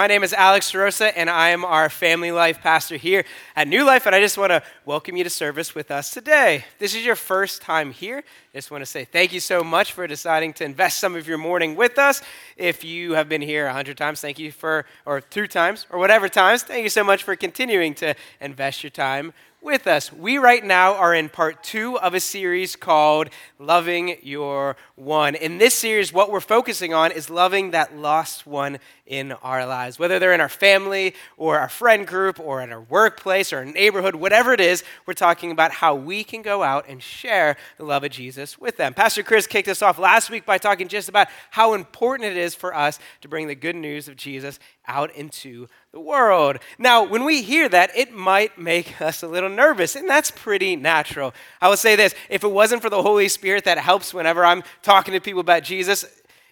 My name is Alex Rosa, and I am our family life pastor here at New Life. And I just want to welcome you to service with us today. This is your first time here. I just want to say thank you so much for deciding to invest some of your morning with us. If you have been here a hundred times, thank you for, or two times, or whatever times, thank you so much for continuing to invest your time with us. We right now are in part two of a series called Loving Your One. In this series, what we're focusing on is loving that lost one in our lives. Whether they're in our family or our friend group or in our workplace or our neighborhood, whatever it is, we're talking about how we can go out and share the love of Jesus with them. Pastor Chris kicked us off last week by talking just about how important it is for us to bring the good news of Jesus out into the world. Now, when we hear that, it might make us a little nervous, and that's pretty natural. I will say this if it wasn't for the Holy Spirit that helps whenever I'm talking to people about Jesus,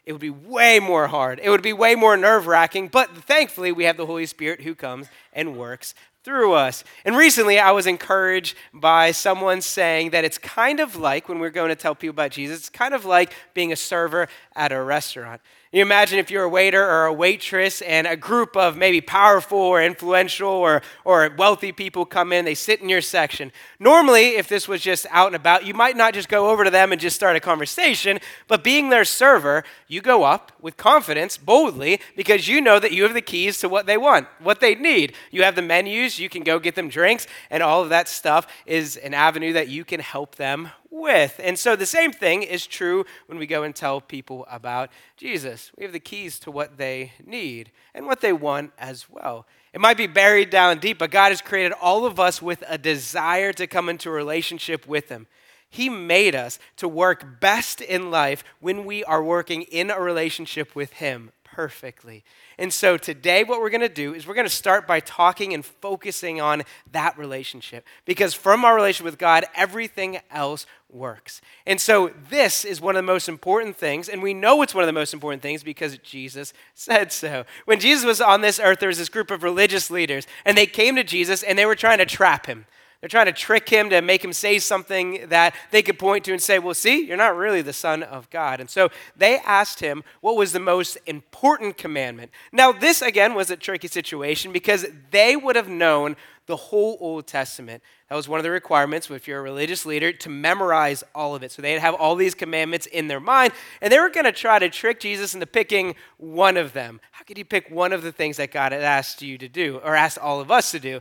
it would be way more hard. It would be way more nerve wracking, but thankfully, we have the Holy Spirit who comes and works through us. And recently, I was encouraged by someone saying that it's kind of like when we're going to tell people about Jesus, it's kind of like being a server at a restaurant. You imagine if you're a waiter or a waitress and a group of maybe powerful or influential or, or wealthy people come in, they sit in your section. Normally, if this was just out and about, you might not just go over to them and just start a conversation, but being their server, you go up with confidence, boldly, because you know that you have the keys to what they want, what they need. You have the menus, you can go get them drinks, and all of that stuff is an avenue that you can help them with. And so the same thing is true when we go and tell people about Jesus. We have the keys to what they need and what they want as well. It might be buried down deep, but God has created all of us with a desire to come into a relationship with Him. He made us to work best in life when we are working in a relationship with Him perfectly. And so today, what we're going to do is we're going to start by talking and focusing on that relationship. Because from our relationship with God, everything else works. And so this is one of the most important things. And we know it's one of the most important things because Jesus said so. When Jesus was on this earth, there was this group of religious leaders, and they came to Jesus and they were trying to trap him. They're trying to trick him to make him say something that they could point to and say, Well, see, you're not really the Son of God. And so they asked him what was the most important commandment. Now, this again was a tricky situation because they would have known the whole Old Testament. That was one of the requirements if you're a religious leader to memorize all of it. So they'd have all these commandments in their mind, and they were going to try to trick Jesus into picking one of them. How could you pick one of the things that God had asked you to do, or asked all of us to do?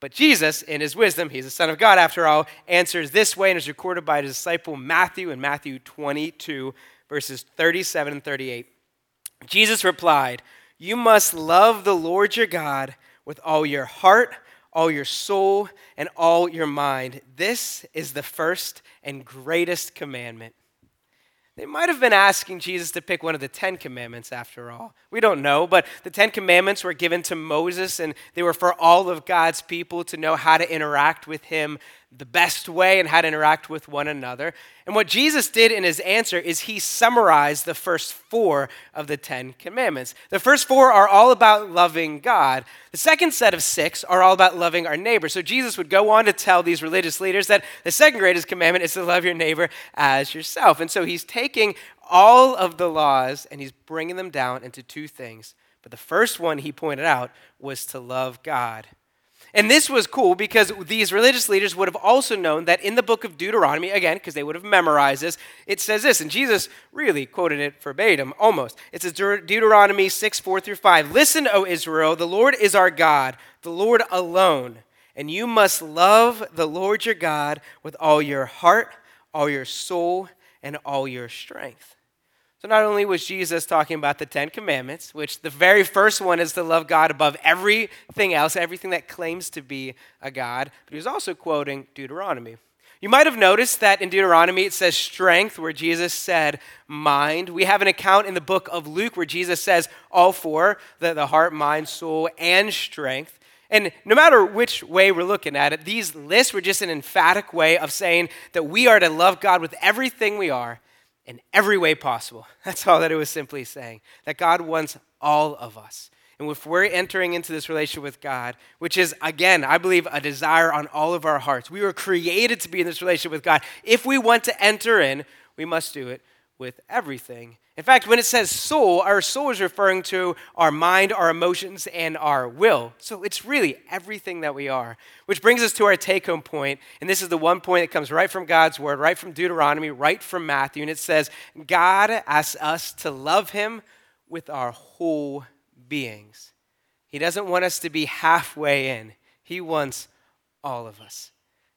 But Jesus, in his wisdom, he's the Son of God after all, answers this way and is recorded by his disciple Matthew in Matthew 22, verses 37 and 38. Jesus replied, You must love the Lord your God with all your heart, all your soul, and all your mind. This is the first and greatest commandment. They might have been asking Jesus to pick one of the Ten Commandments after all. We don't know, but the Ten Commandments were given to Moses and they were for all of God's people to know how to interact with Him the best way and how to interact with one another. And what Jesus did in his answer is he summarized the first four of the Ten Commandments. The first four are all about loving God. The second set of six are all about loving our neighbor. So Jesus would go on to tell these religious leaders that the second greatest commandment is to love your neighbor as yourself. And so he's taking all of the laws and he's bringing them down into two things. But the first one he pointed out was to love God and this was cool because these religious leaders would have also known that in the book of Deuteronomy, again, because they would have memorized this, it says this, and Jesus really quoted it verbatim, almost. It says Deuteronomy 6, 4 through 5. Listen, O Israel, the Lord is our God, the Lord alone. And you must love the Lord your God with all your heart, all your soul, and all your strength. So, not only was Jesus talking about the Ten Commandments, which the very first one is to love God above everything else, everything that claims to be a God, but he was also quoting Deuteronomy. You might have noticed that in Deuteronomy it says strength, where Jesus said mind. We have an account in the book of Luke where Jesus says all four the, the heart, mind, soul, and strength. And no matter which way we're looking at it, these lists were just an emphatic way of saying that we are to love God with everything we are in every way possible. That's all that it was simply saying. That God wants all of us. And if we're entering into this relationship with God, which is, again, I believe, a desire on all of our hearts, we were created to be in this relationship with God. If we want to enter in, we must do it with everything. In fact, when it says soul, our soul is referring to our mind, our emotions, and our will. So it's really everything that we are. Which brings us to our take home point, and this is the one point that comes right from God's word, right from Deuteronomy, right from Matthew, and it says, God asks us to love him with our whole beings. He doesn't want us to be halfway in, He wants all of us.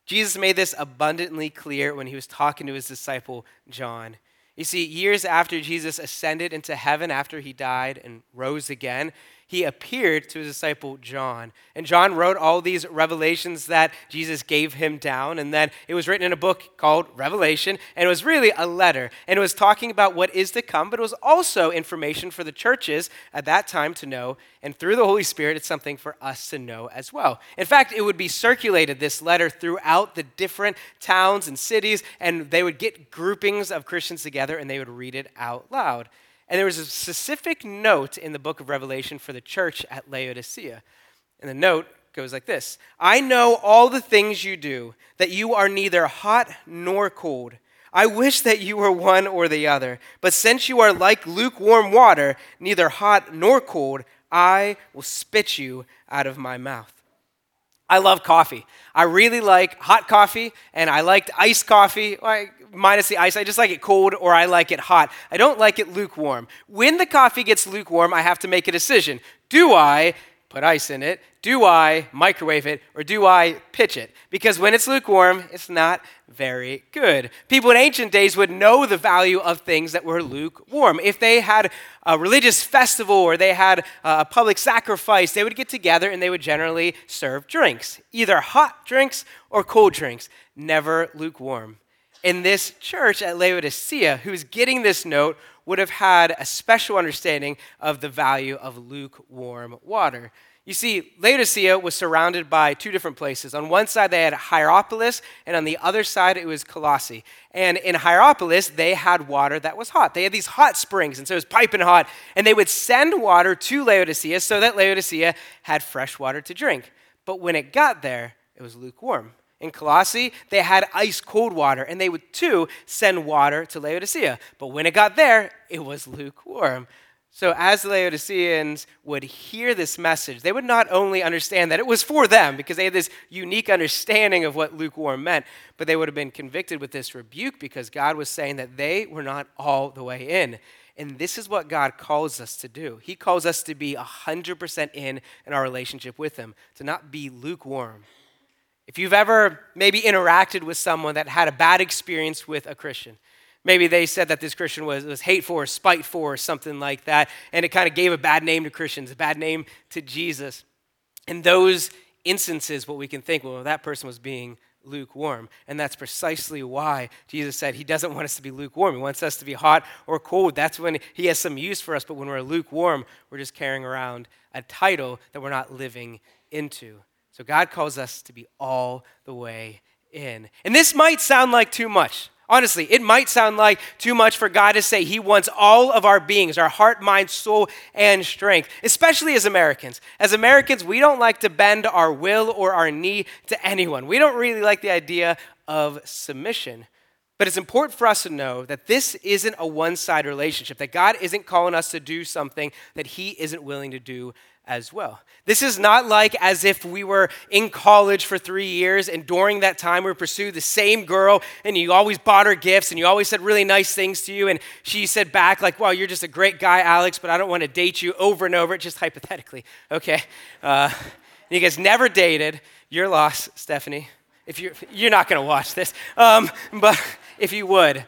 Jesus made this abundantly clear when he was talking to his disciple John. You see, years after Jesus ascended into heaven, after he died and rose again, he appeared to his disciple John. And John wrote all these revelations that Jesus gave him down. And then it was written in a book called Revelation. And it was really a letter. And it was talking about what is to come, but it was also information for the churches at that time to know. And through the Holy Spirit, it's something for us to know as well. In fact, it would be circulated, this letter, throughout the different towns and cities. And they would get groupings of Christians together and they would read it out loud. And there was a specific note in the book of Revelation for the church at Laodicea. And the note goes like this I know all the things you do, that you are neither hot nor cold. I wish that you were one or the other. But since you are like lukewarm water, neither hot nor cold, I will spit you out of my mouth. I love coffee. I really like hot coffee, and I liked iced coffee, minus the ice. I just like it cold or I like it hot. I don't like it lukewarm. When the coffee gets lukewarm, I have to make a decision. Do I put ice in it? Do I microwave it? Or do I pitch it? Because when it's lukewarm, it's not very good. People in ancient days would know the value of things that were lukewarm. If they had a religious festival or they had a public sacrifice, they would get together and they would generally serve drinks, either hot drinks or cold drinks, never lukewarm. In this church at Laodicea, who's getting this note, would have had a special understanding of the value of lukewarm water. You see, Laodicea was surrounded by two different places. On one side, they had Hierapolis, and on the other side, it was Colossae. And in Hierapolis, they had water that was hot. They had these hot springs, and so it was piping hot. And they would send water to Laodicea so that Laodicea had fresh water to drink. But when it got there, it was lukewarm. In Colossae, they had ice cold water, and they would too send water to Laodicea. But when it got there, it was lukewarm. So, as the Laodiceans would hear this message, they would not only understand that it was for them, because they had this unique understanding of what lukewarm meant, but they would have been convicted with this rebuke because God was saying that they were not all the way in. And this is what God calls us to do. He calls us to be 100% in in our relationship with Him, to not be lukewarm. If you've ever maybe interacted with someone that had a bad experience with a Christian, maybe they said that this Christian was, was hateful or spiteful or something like that, and it kind of gave a bad name to Christians, a bad name to Jesus. In those instances, what we can think, well, that person was being lukewarm. And that's precisely why Jesus said he doesn't want us to be lukewarm. He wants us to be hot or cold. That's when he has some use for us. But when we're lukewarm, we're just carrying around a title that we're not living into. So God calls us to be all the way in. And this might sound like too much. Honestly, it might sound like too much for God to say He wants all of our beings, our heart, mind, soul, and strength, especially as Americans. As Americans, we don't like to bend our will or our knee to anyone. We don't really like the idea of submission. But it's important for us to know that this isn't a one side relationship, that God isn't calling us to do something that He isn't willing to do as well. This is not like as if we were in college for three years and during that time we pursued the same girl and you always bought her gifts and you always said really nice things to you and she said back like, "Well, you're just a great guy, Alex, but I don't want to date you over and over." Just hypothetically, okay? Uh, you guys never dated. You're lost, Stephanie. If you're you're not going to watch this, um, but if you would,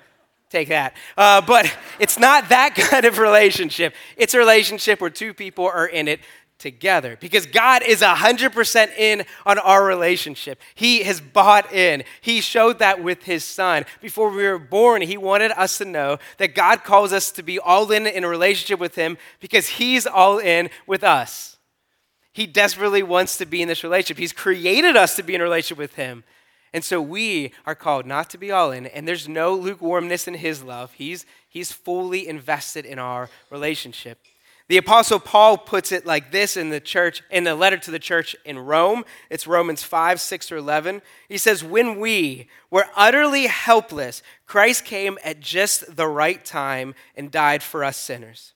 take that. Uh, but it's not that kind of relationship. It's a relationship where two people are in it together because God is 100% in on our relationship. He has bought in. He showed that with his son. Before we were born, he wanted us to know that God calls us to be all in in a relationship with him because he's all in with us. He desperately wants to be in this relationship. He's created us to be in a relationship with him. And so we are called not to be all in, and there's no lukewarmness in his love. He's, he's fully invested in our relationship. The apostle Paul puts it like this in the church in the letter to the church in Rome. It's Romans 5, 6 or 11. He says, "When we were utterly helpless, Christ came at just the right time and died for us sinners."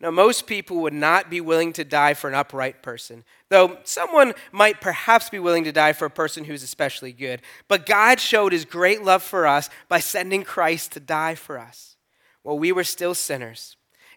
Now, most people would not be willing to die for an upright person, though someone might perhaps be willing to die for a person who's especially good. But God showed his great love for us by sending Christ to die for us while we were still sinners.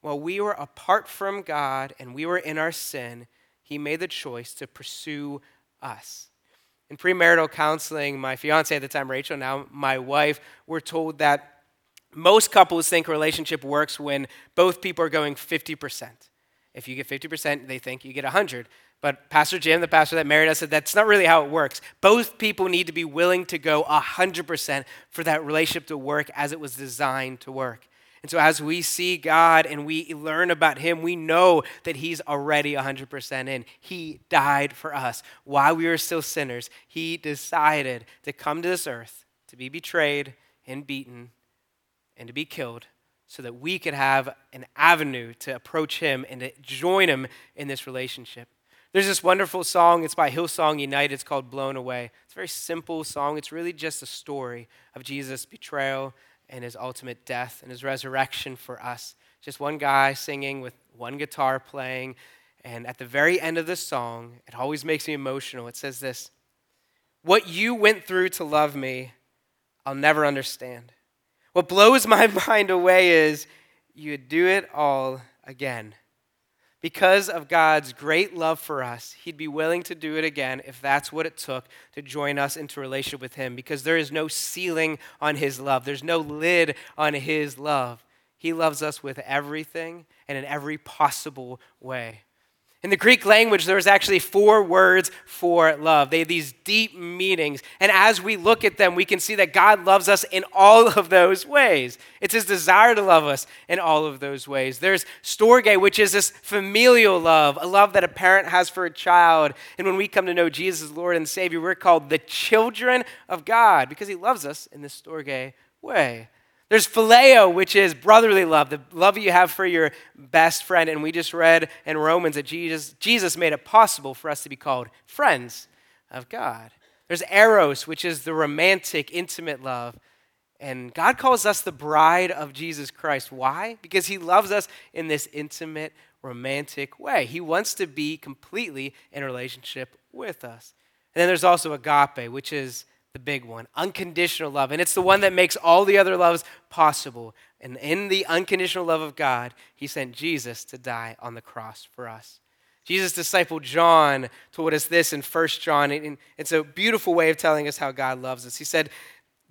while we were apart from God and we were in our sin, He made the choice to pursue us. In premarital counseling, my fiance at the time, Rachel, now my wife, were told that most couples think a relationship works when both people are going 50%. If you get 50%, they think you get 100. But Pastor Jim, the pastor that married us, said that's not really how it works. Both people need to be willing to go 100% for that relationship to work as it was designed to work. And so, as we see God and we learn about Him, we know that He's already 100% in. He died for us. While we were still sinners, He decided to come to this earth to be betrayed and beaten and to be killed so that we could have an avenue to approach Him and to join Him in this relationship. There's this wonderful song, it's by Hillsong United, it's called Blown Away. It's a very simple song, it's really just a story of Jesus' betrayal and his ultimate death and his resurrection for us. Just one guy singing with one guitar playing. And at the very end of the song, it always makes me emotional. It says this What you went through to love me, I'll never understand. What blows my mind away is you would do it all again. Because of God's great love for us, He'd be willing to do it again if that's what it took to join us into relationship with Him. Because there is no ceiling on His love, there's no lid on His love. He loves us with everything and in every possible way. In the Greek language, there's actually four words for love. They have these deep meanings. And as we look at them, we can see that God loves us in all of those ways. It's his desire to love us in all of those ways. There's storge, which is this familial love, a love that a parent has for a child. And when we come to know Jesus as Lord and Savior, we're called the children of God because he loves us in this storge way. There's phileo, which is brotherly love, the love you have for your best friend. And we just read in Romans that Jesus, Jesus made it possible for us to be called friends of God. There's eros, which is the romantic, intimate love. And God calls us the bride of Jesus Christ. Why? Because he loves us in this intimate, romantic way. He wants to be completely in relationship with us. And then there's also agape, which is the big one unconditional love. And it's the one that makes all the other loves possible. And in the unconditional love of God, he sent Jesus to die on the cross for us. Jesus' disciple John told us this in 1 John, and it's a beautiful way of telling us how God loves us. He said,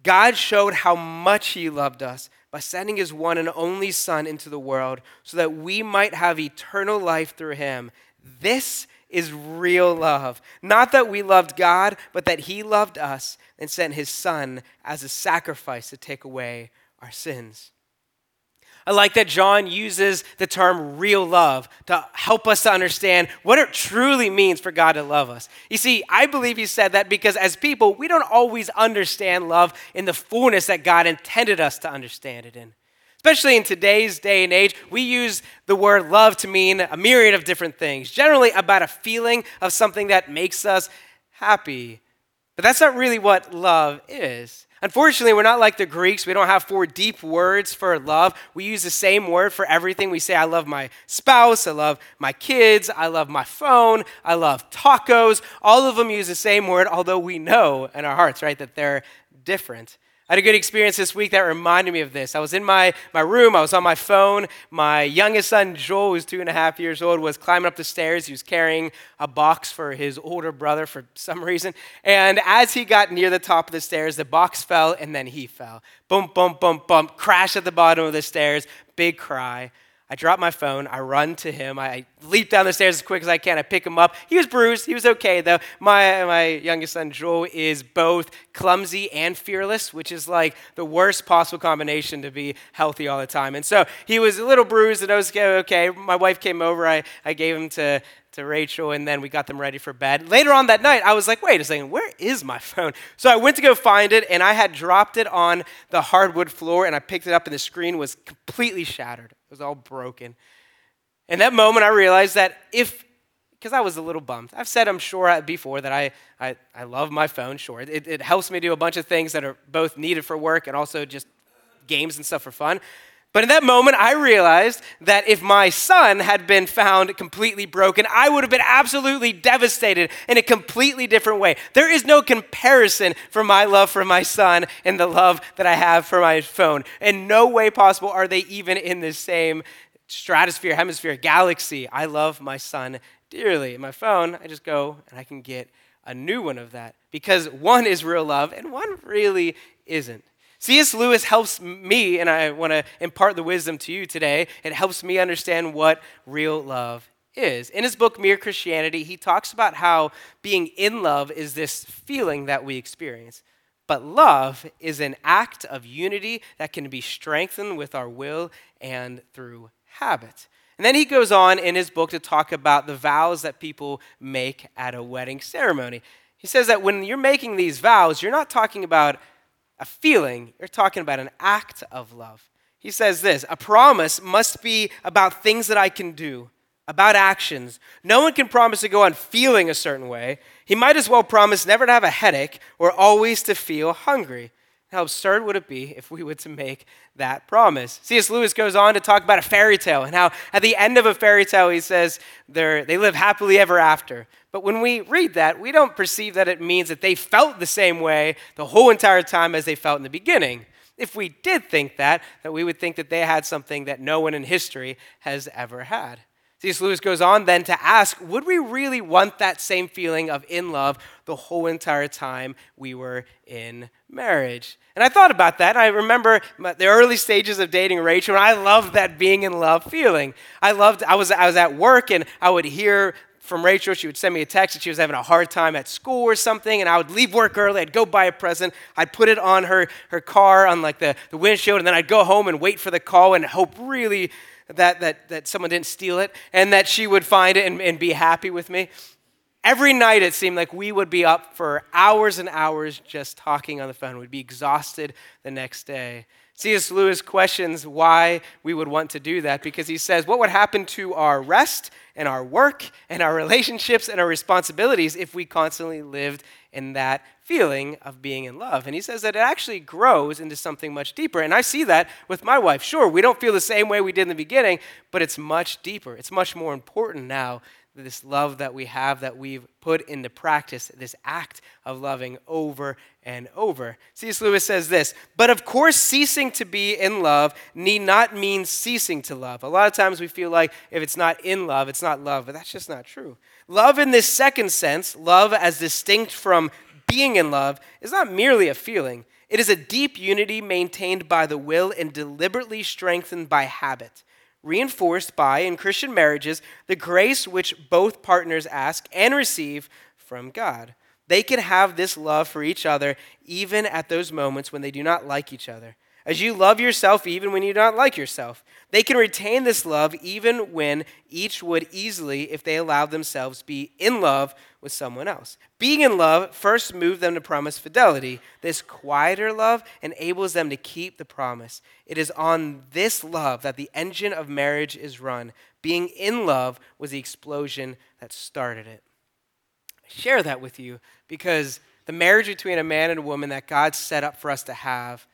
God showed how much he loved us by sending his one and only Son into the world so that we might have eternal life through him. This is real love. Not that we loved God, but that He loved us and sent His Son as a sacrifice to take away our sins. I like that John uses the term real love to help us to understand what it truly means for God to love us. You see, I believe he said that because as people, we don't always understand love in the fullness that God intended us to understand it in. Especially in today's day and age, we use the word love to mean a myriad of different things, generally about a feeling of something that makes us happy. But that's not really what love is. Unfortunately, we're not like the Greeks. We don't have four deep words for love. We use the same word for everything. We say, I love my spouse, I love my kids, I love my phone, I love tacos. All of them use the same word, although we know in our hearts, right, that they're different. I had a good experience this week that reminded me of this. I was in my, my room, I was on my phone. My youngest son, Joel, who's two and a half years old, was climbing up the stairs. He was carrying a box for his older brother for some reason. And as he got near the top of the stairs, the box fell and then he fell. Boom, boom, boom, boom, crash at the bottom of the stairs, big cry. I drop my phone. I run to him. I leap down the stairs as quick as I can. I pick him up. He was bruised. He was okay, though. My, my youngest son, Joel, is both clumsy and fearless, which is like the worst possible combination to be healthy all the time. And so he was a little bruised, and I was okay. My wife came over. I, I gave him to, to Rachel, and then we got them ready for bed. Later on that night, I was like, wait a second, where is my phone? So I went to go find it, and I had dropped it on the hardwood floor, and I picked it up, and the screen was completely shattered. It was all broken. In that moment, I realized that if, because I was a little bummed. I've said, I'm sure before, that I, I, I love my phone, sure. It, it helps me do a bunch of things that are both needed for work and also just games and stuff for fun. But in that moment, I realized that if my son had been found completely broken, I would have been absolutely devastated in a completely different way. There is no comparison for my love for my son and the love that I have for my phone. In no way possible are they even in the same stratosphere, hemisphere, galaxy. I love my son dearly. My phone, I just go and I can get a new one of that because one is real love and one really isn't. C.S. Lewis helps me, and I want to impart the wisdom to you today. It helps me understand what real love is. In his book, Mere Christianity, he talks about how being in love is this feeling that we experience. But love is an act of unity that can be strengthened with our will and through habit. And then he goes on in his book to talk about the vows that people make at a wedding ceremony. He says that when you're making these vows, you're not talking about a feeling, you're talking about an act of love. He says this a promise must be about things that I can do, about actions. No one can promise to go on feeling a certain way. He might as well promise never to have a headache or always to feel hungry. How absurd would it be if we were to make that promise? C.S. Lewis goes on to talk about a fairy tale and how at the end of a fairy tale he says they live happily ever after. But when we read that, we don't perceive that it means that they felt the same way the whole entire time as they felt in the beginning. If we did think that, that we would think that they had something that no one in history has ever had. C.S. Lewis goes on then to ask Would we really want that same feeling of in love the whole entire time we were in marriage? And I thought about that. I remember the early stages of dating Rachel, and I loved that being in love feeling. I loved, I was, I was at work, and I would hear from Rachel. She would send me a text that she was having a hard time at school or something, and I would leave work early. I'd go buy a present. I'd put it on her, her car on like the, the windshield, and then I'd go home and wait for the call and hope really that, that, that someone didn't steal it and that she would find it and, and be happy with me. Every night it seemed like we would be up for hours and hours just talking on the phone. We'd be exhausted the next day. C.S. Lewis questions why we would want to do that because he says, What would happen to our rest and our work and our relationships and our responsibilities if we constantly lived in that feeling of being in love? And he says that it actually grows into something much deeper. And I see that with my wife. Sure, we don't feel the same way we did in the beginning, but it's much deeper. It's much more important now this love that we have that we've put into practice, this act of loving over and over. C.S. Lewis says this, but of course, ceasing to be in love need not mean ceasing to love. A lot of times we feel like if it's not in love, it's not love, but that's just not true. Love in this second sense, love as distinct from being in love, is not merely a feeling. It is a deep unity maintained by the will and deliberately strengthened by habit reinforced by, in Christian marriages, the grace which both partners ask and receive from God. They can have this love for each other even at those moments when they do not like each other. As you love yourself even when you do not like yourself. They can retain this love even when each would easily, if they allowed themselves, be in love with someone else. Being in love first moved them to promise fidelity. This quieter love enables them to keep the promise. It is on this love that the engine of marriage is run. Being in love was the explosion that started it. I share that with you because the marriage between a man and a woman that God set up for us to have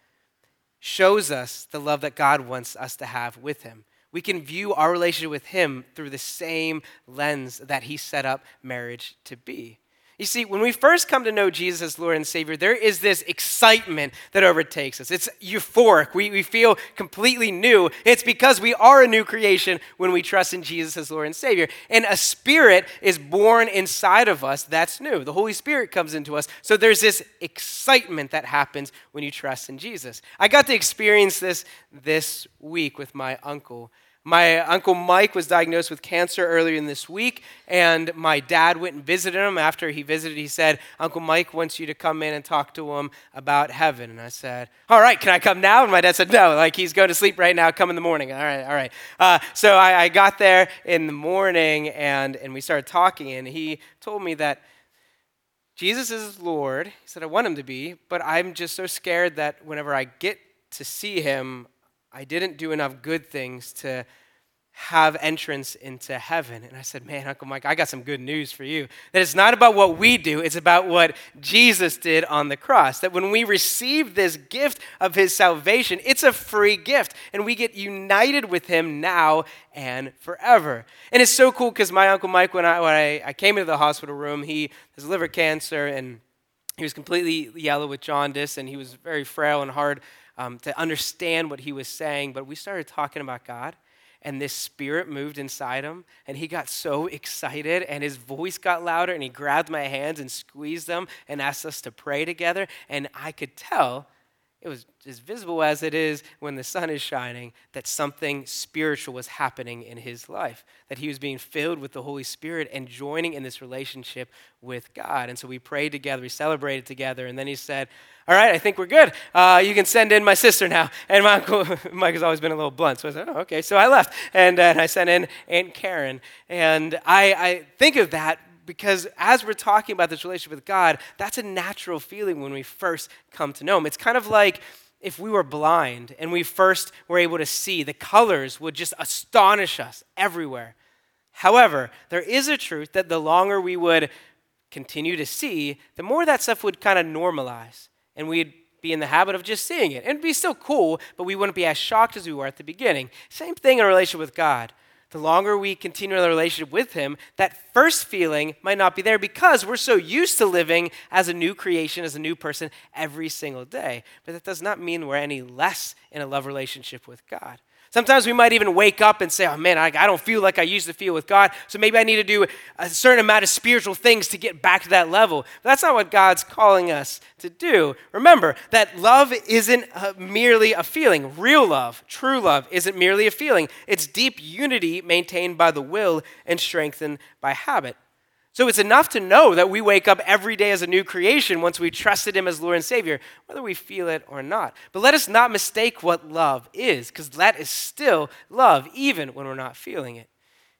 shows us the love that God wants us to have with Him. We can view our relationship with Him through the same lens that He set up marriage to be. You see, when we first come to know Jesus as Lord and Savior, there is this excitement that overtakes us. It's euphoric. We, we feel completely new. It's because we are a new creation when we trust in Jesus as Lord and Savior. And a spirit is born inside of us that's new. The Holy Spirit comes into us. So there's this excitement that happens when you trust in Jesus. I got to experience this this week with my uncle My uncle Mike was diagnosed with cancer earlier in this week, and my dad went and visited him. After he visited, he said, Uncle Mike wants you to come in and talk to him about heaven. And I said, All right, can I come now? And my dad said, No, like he's going to sleep right now. Come in the morning. All right, all right. Uh, so I, I got there in the morning, and, and we started talking, and he told me that. Jesus is Lord. He said, I want him to be, but I'm just so scared that whenever I get to see him, I didn't do enough good things to have entrance into heaven. And I said, Man, Uncle Mike, I got some good news for you. That it's not about what we do, it's about what Jesus did on the cross. That when we receive this gift of his salvation, it's a free gift, and we get united with him now and forever. And it's so cool because my Uncle Mike, when I, when I, I came into the hospital room, he has liver cancer and he was completely yellow with jaundice, and he was very frail and hard um, to understand what he was saying, but we started talking about God. And this spirit moved inside him, and he got so excited, and his voice got louder, and he grabbed my hands and squeezed them and asked us to pray together. And I could tell it was as visible as it is when the sun is shining that something spiritual was happening in his life, that he was being filled with the Holy Spirit and joining in this relationship with God. And so we prayed together, we celebrated together, and then he said, All right, I think we're good. Uh, you can send in my sister now. And my uncle, Mike has always been a little blunt, so I said, Oh, okay. So I left, and, uh, and I sent in Aunt Karen. And I, I think of that because as we're talking about this relationship with God, that's a natural feeling when we first come to know Him. It's kind of like if we were blind and we first were able to see, the colors would just astonish us everywhere. However, there is a truth that the longer we would continue to see, the more that stuff would kind of normalize and we'd be in the habit of just seeing it. It'd be still cool, but we wouldn't be as shocked as we were at the beginning. Same thing in a relationship with God the longer we continue in the relationship with Him, that first feeling might not be there because we're so used to living as a new creation, as a new person every single day. But that does not mean we're any less in a love relationship with God. Sometimes we might even wake up and say, oh man, I, I, don't feel like I used to feel with God, so maybe I need to do a certain amount of spiritual things to get back to that level. But that's not what God's calling us to do. Remember that love isn't uh, merely a feeling. Real love, true love, isn't merely a feeling. It's deep unity maintained by the will and strengthened by habit. So it's enough to know that we wake up every day as a new creation once we trusted Him as Lord and Savior, whether we feel it or not. But let us not mistake what love is, because that is still love, even when we're not feeling it.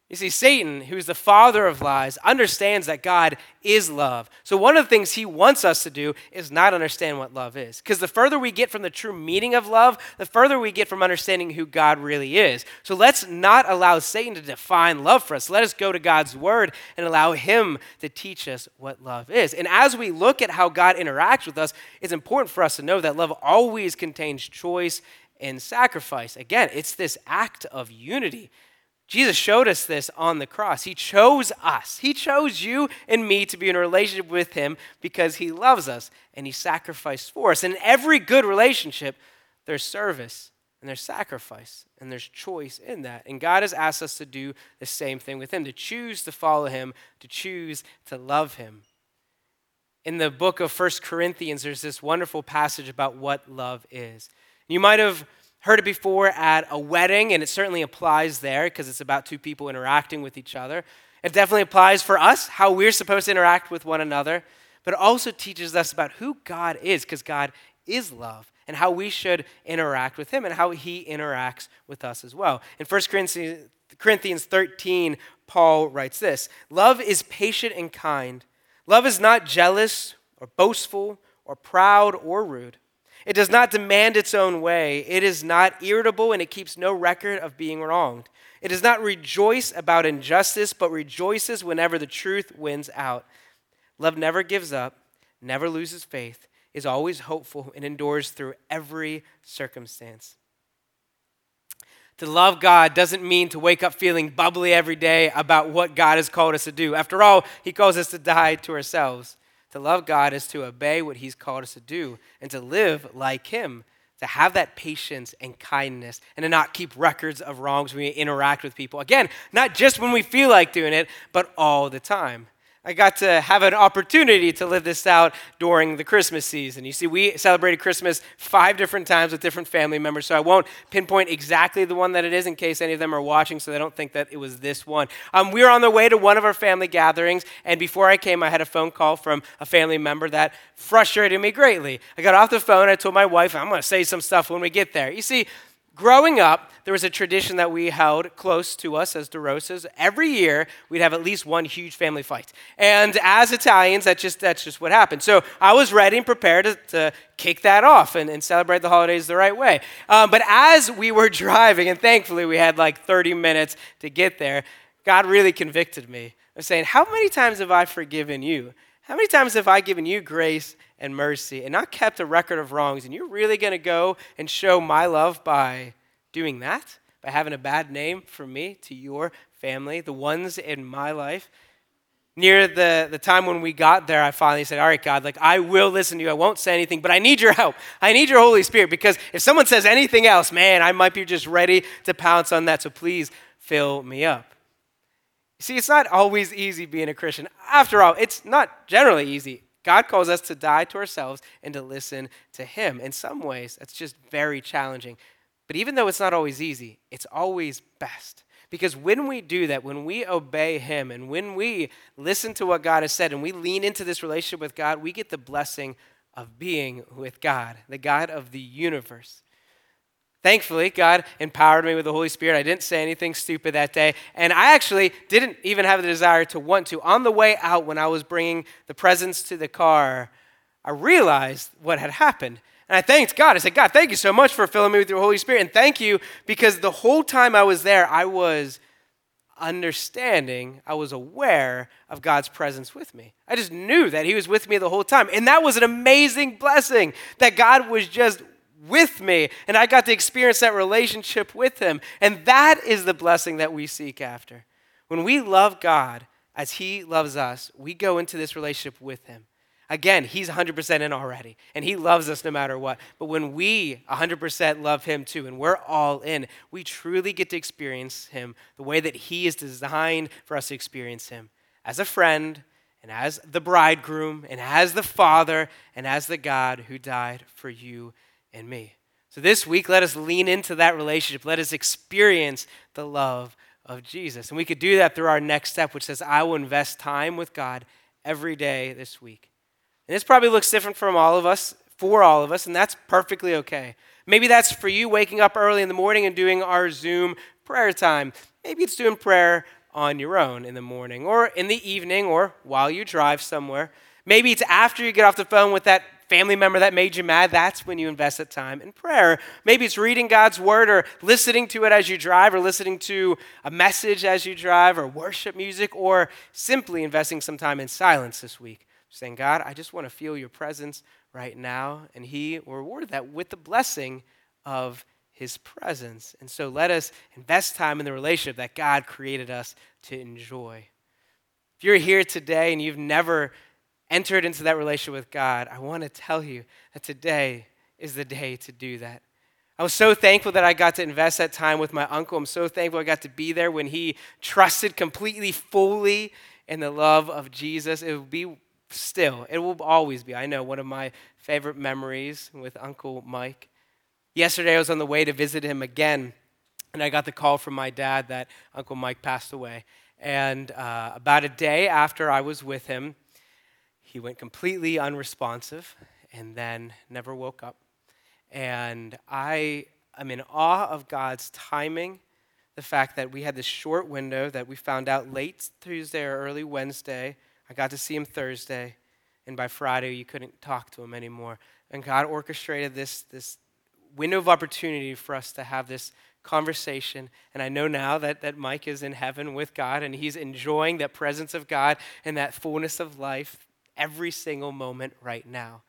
You see, Satan, who's the father of lies, understands that God is love. So, one of the things he wants us to do is not understand what love is. Because the further we get from the true meaning of love, the further we get from understanding who God really is. So, let's not allow Satan to define love for us. Let us go to God's word and allow him to teach us what love is. And as we look at how God interacts with us, it's important for us to know that love always contains choice and sacrifice. Again, it's this act of unity. Jesus showed us this on the cross. He chose us. He chose you and me to be in a relationship with Him because He loves us and He sacrificed for us. In every good relationship, there's service and there's sacrifice and there's choice in that. And God has asked us to do the same thing with Him to choose to follow Him, to choose to love Him. In the book of First Corinthians, there's this wonderful passage about what love is. You might have heard it before at a wedding, and it certainly applies there because it's about two people interacting with each other. It definitely applies for us, how we're supposed to interact with one another, but it also teaches us about who God is because God is love and how we should interact with Him and how He interacts with us as well. In 1 Corinthians 13, Paul writes this Love is patient and kind. Love is not jealous or boastful or proud or rude. It does not demand its own way. It is not irritable and it keeps no record of being wronged. It does not rejoice about injustice, but rejoices whenever the truth wins out. Love never gives up, never loses faith, is always hopeful, and endures through every circumstance. To love God doesn't mean to wake up feeling bubbly every day about what God has called us to do. After all, He calls us to die to ourselves. To love God is to obey what He's called us to do and to live like Him, to have that patience and kindness and to not keep records of wrongs when we interact with people. Again, not just when we feel like doing it, but all the time. I got to have an opportunity to live this out during the Christmas season. You see, we celebrated Christmas five different times with different family members, so I won't pinpoint exactly the one that it is in case any of them are watching, so they don't think that it was this one. Um, we were on the way to one of our family gatherings, and before I came, I had a phone call from a family member that frustrated me greatly. I got off the phone, I told my wife, I'm going to say some stuff when we get there. You see, growing up, there was a tradition that we held close to us as DeRosas. Every year, we'd have at least one huge family fight. And as Italians, that's just, that's just what happened. So I was ready and prepared to, to kick that off and, and, celebrate the holidays the right way. Um, but as we were driving, and thankfully we had like 30 minutes to get there, God really convicted me of saying, How many times have I forgiven you? How many times have I given you grace and mercy and not kept a record of wrongs? And you're really going to go and show my love by doing that? By having a bad name for me to your family, the ones in my life? Near the, the time when we got there, I finally said, All right, God, like I will listen to you. I won't say anything, but I need your help. I need your Holy Spirit because if someone says anything else, man, I might be just ready to pounce on that. So please fill me up. See, it's not always easy being a Christian. After all, it's not generally easy. God calls us to die to ourselves and to listen to Him. In some ways, that's just very challenging. But even though it's not always easy, it's always best. Because when we do that, when we obey Him and when we listen to what God has said and we lean into this relationship with God, we get the blessing of being with God, the God of the universe. Thankfully, God empowered me with the Holy Spirit. I didn't say anything stupid that day. And I actually didn't even have the desire to want to. On the way out, when I was bringing the presents to the car, I realized what had happened. And I thanked God. I said, God, thank you so much for filling me with your Holy Spirit. And thank you because the whole time I was there, I was understanding, I was aware of God's presence with me. I just knew that He was with me the whole time. And that was an amazing blessing that God was just with me, and I got to experience that relationship with Him. And that is the blessing that we seek after. When we love God as He loves us, we go into this relationship with Him. Again, He's 100% in already, and He loves us no matter what. But when we 100% love Him too, and we're all in, we truly get to experience Him the way that He is designed for us to experience Him as a friend, and as the bridegroom, and as the Father, and as the God who died for you and me. So this week, let us lean into that relationship. Let us experience the love of Jesus. And we could do that through our next step, which says, I will invest time with God every day this week. And this probably looks different from all of us, for all of us, and that's perfectly okay. Maybe that's for you waking up early in the morning and doing our Zoom prayer time. Maybe it's doing prayer on your own in the morning or in the evening or while you drive somewhere. Maybe it's after you get off the phone with that family member that made you mad, that's when you invest that time in prayer. Maybe it's reading God's word or listening to it as you drive or listening to a message as you drive or worship music or simply investing some time in silence this week. Saying, God, I just want to feel your presence right now. And He will reward that with the blessing of His presence. And so let us invest time in the relationship that God created us to enjoy. If you're here today and you've never entered into that relationship with God, I want to tell you that today is the day to do that. I was so thankful that I got to invest that time with my uncle. I'm so thankful I got to be there when he trusted completely, fully in the love of Jesus. It will be still, it will always be, I know, one of my favorite memories with Uncle Mike. Yesterday, I was on the way to visit him again, and I got the call from my dad that Uncle Mike passed away. And uh, about a day after I was with him, he went completely unresponsive and then never woke up. And I am in awe of God's timing, the fact that we had this short window that we found out late Tuesday or early Wednesday. I got to see him Thursday, and by Friday, you couldn't talk to him anymore. And God orchestrated this, this window of opportunity for us to have this conversation. And I know now that, that Mike is in heaven with God and he's enjoying that presence of God and that fullness of life every single moment right now.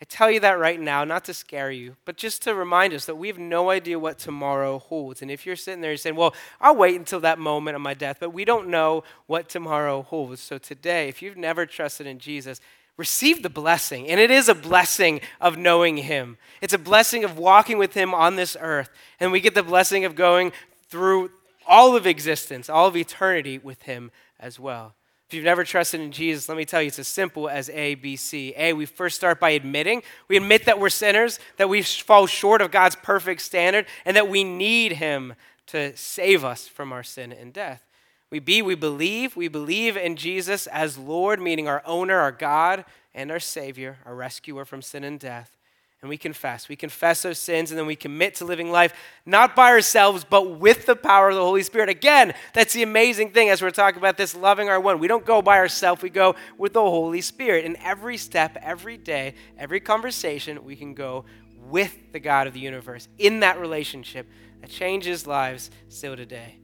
I tell you that right now, not to scare you, but just to remind us that we have no idea what tomorrow holds. And if you're sitting there saying, Well, I'll wait until that moment of my death, but we don't know what tomorrow holds. So today, if you've never trusted in Jesus, receive the blessing. And it is a blessing of knowing Him, it's a blessing of walking with Him on this earth. And we get the blessing of going through all of existence, all of eternity with Him as well. If you've never trusted in Jesus, let me tell you, it's as simple as A, B, C. A, we first start by admitting. We admit that we're sinners, that we fall short of God's perfect standard, and that we need Him to save us from our sin and death. We B, we believe. We believe in Jesus as Lord, meaning our owner, our God, and our Savior, our rescuer from sin and death and we confess. We confess those sins and then we commit to living life not by ourselves, but with the power of the Holy Spirit. Again, that's the amazing thing as we're talking about this loving our one. We don't go by ourselves, we go with the Holy Spirit. In every step, every day, every conversation, we can go with the God of the universe in that relationship that changes lives still today.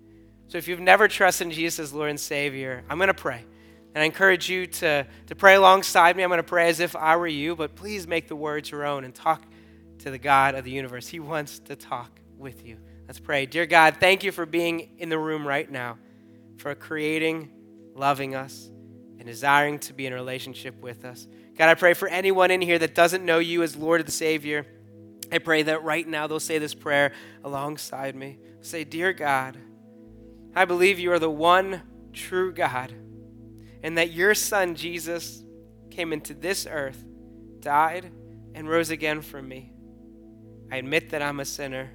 So if you've never trusted in Jesus as Lord and Savior, I'm going to pray. And I encourage you to, to pray alongside me. I'm going to pray as if I were you, but please make the words your own and talk to the God of the universe. He wants to talk with you. Let's pray. Dear God, thank you for being in the room right now, for creating, loving us, and desiring to be in a relationship with us. God, I pray for anyone in here that doesn't know you as Lord and Savior. I pray that right now they'll say this prayer alongside me. Say, Dear God, I believe you are the one true God and that your son Jesus came into this earth, died, and rose again for me. I admit that I'm a sinner.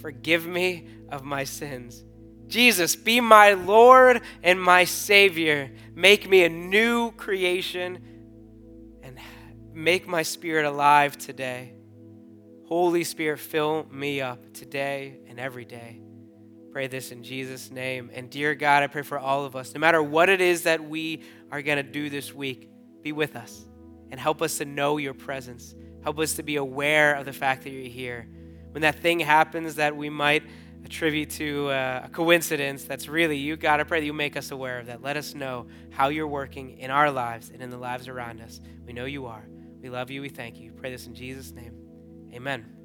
Forgive me of my sins. Jesus, be my Lord and my Savior. Make me a new creation and make my spirit alive today. Holy Spirit, fill me up today and every day. Pray this in Jesus' name. And dear God, I pray for all of us, no matter what it is that we are going to do this week, be with us and help us to know your presence. Help us to be aware of the fact that you're here. When that thing happens that we might attribute to uh, a coincidence that's really you, God, I pray that you make us aware of that. Let us know how you're working in our lives and in the lives around us. We know you are. We love you. We thank you. Pray this in Jesus' name. Amen.